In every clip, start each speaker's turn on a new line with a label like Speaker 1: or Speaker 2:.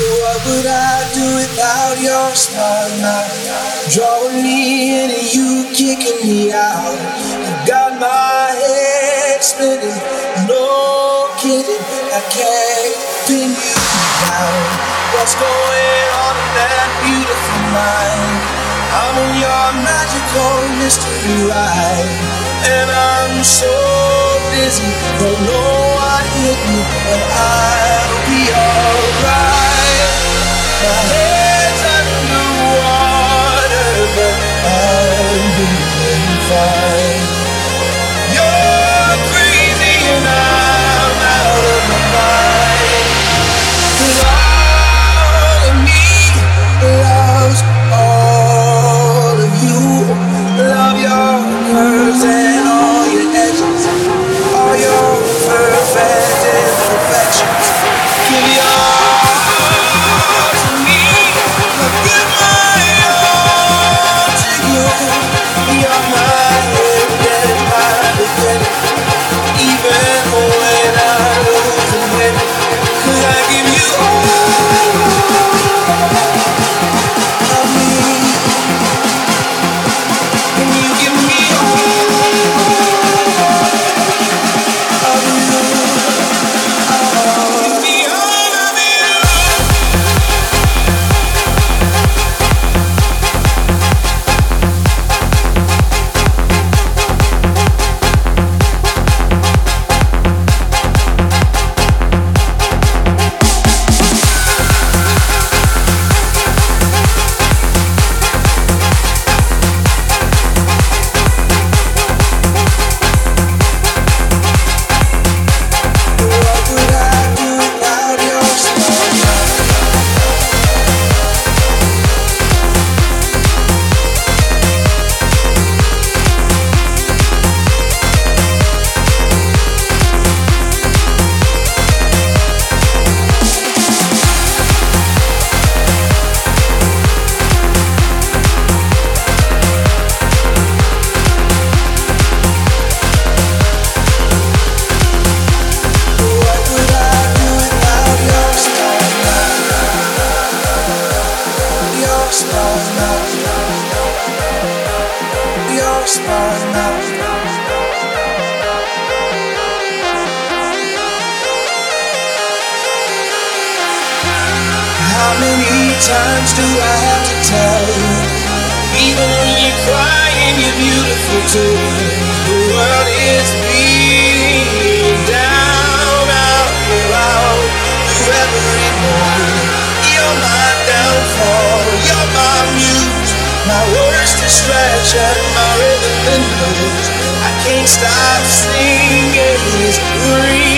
Speaker 1: What would I do without your starlight? Drawing me in and you kicking me out. You got my head spinning, no kidding. I can't pin you down. What's going on in that beautiful mind? I'm on your magical mystery ride, and I'm so busy, don't know what hit me, but I'll be alright. Yeah. My worst distraction, my rhythm and blues. I can't stop singing
Speaker 2: this.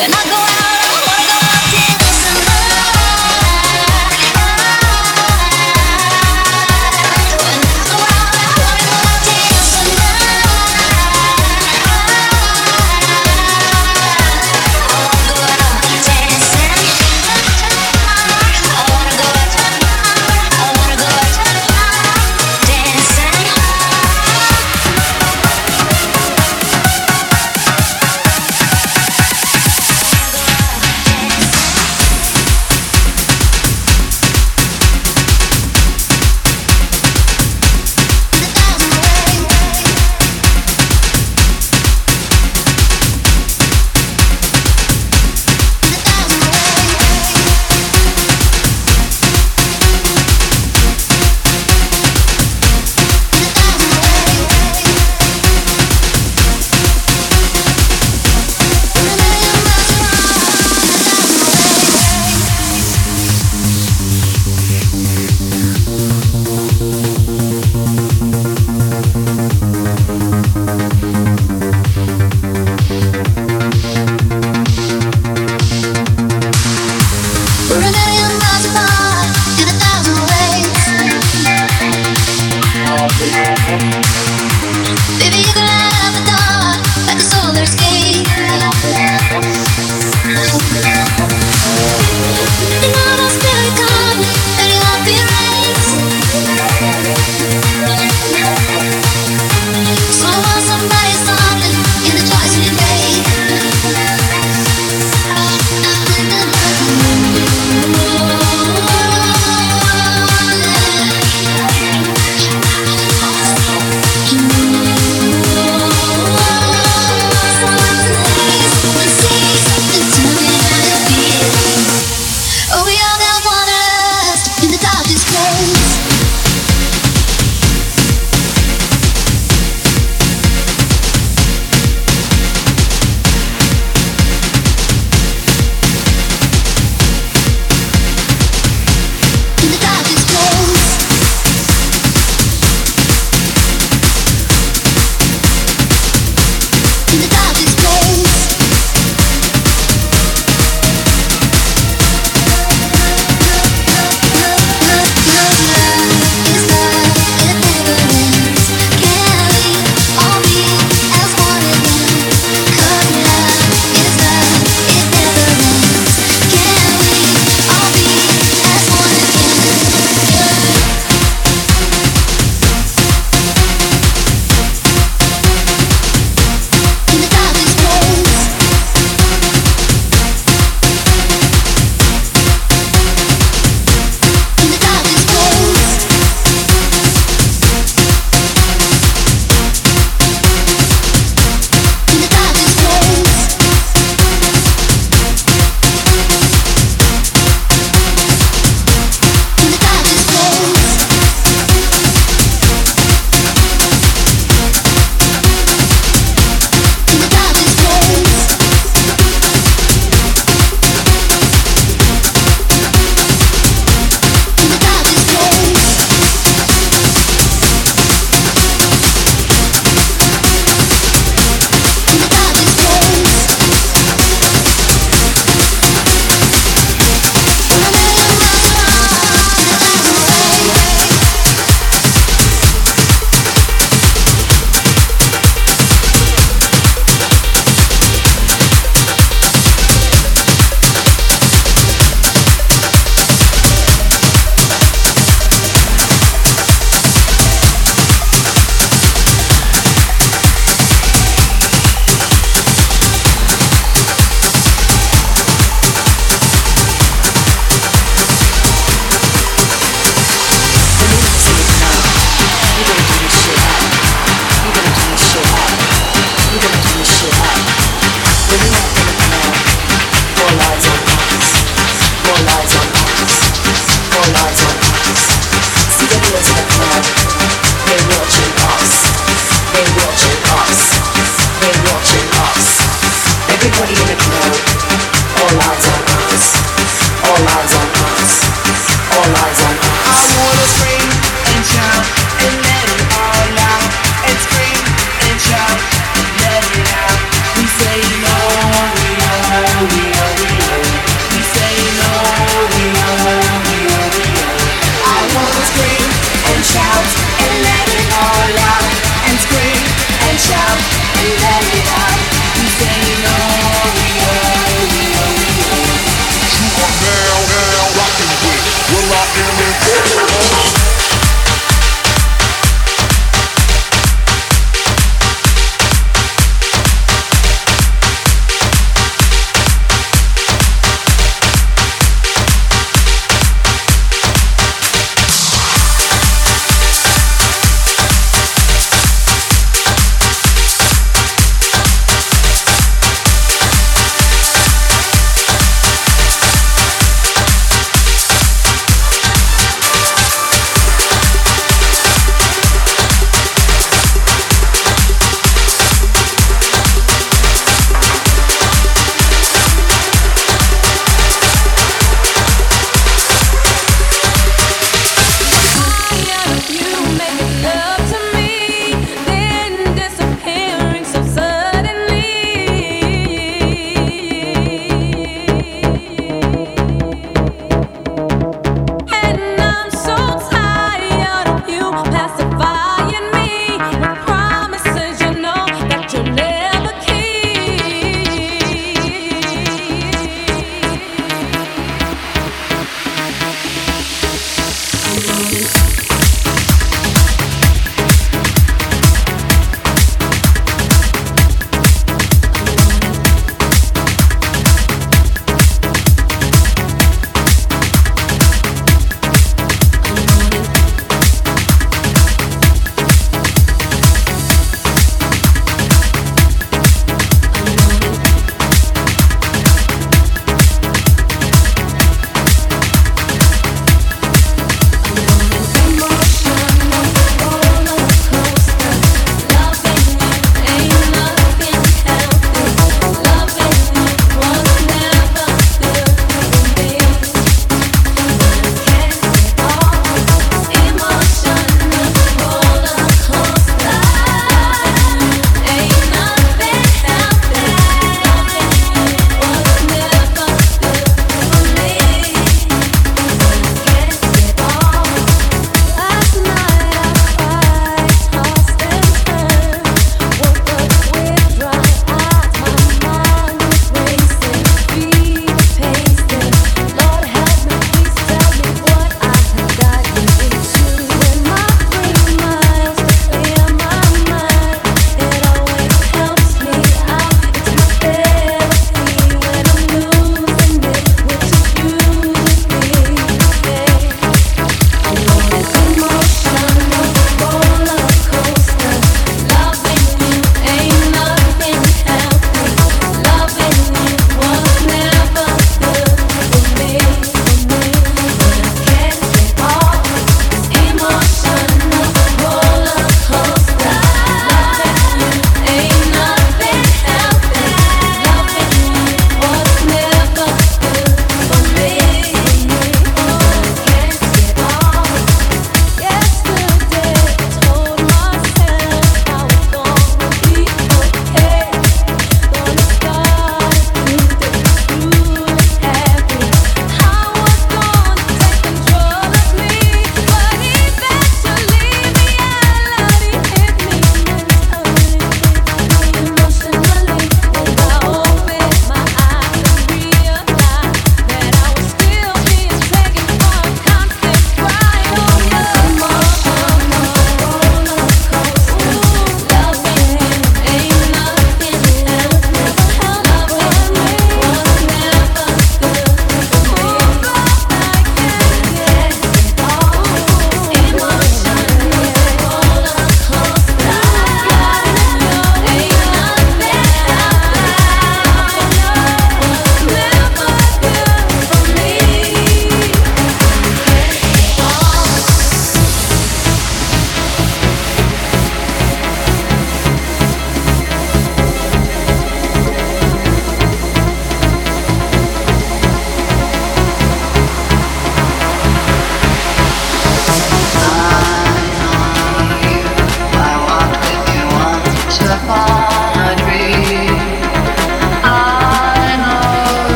Speaker 3: When I go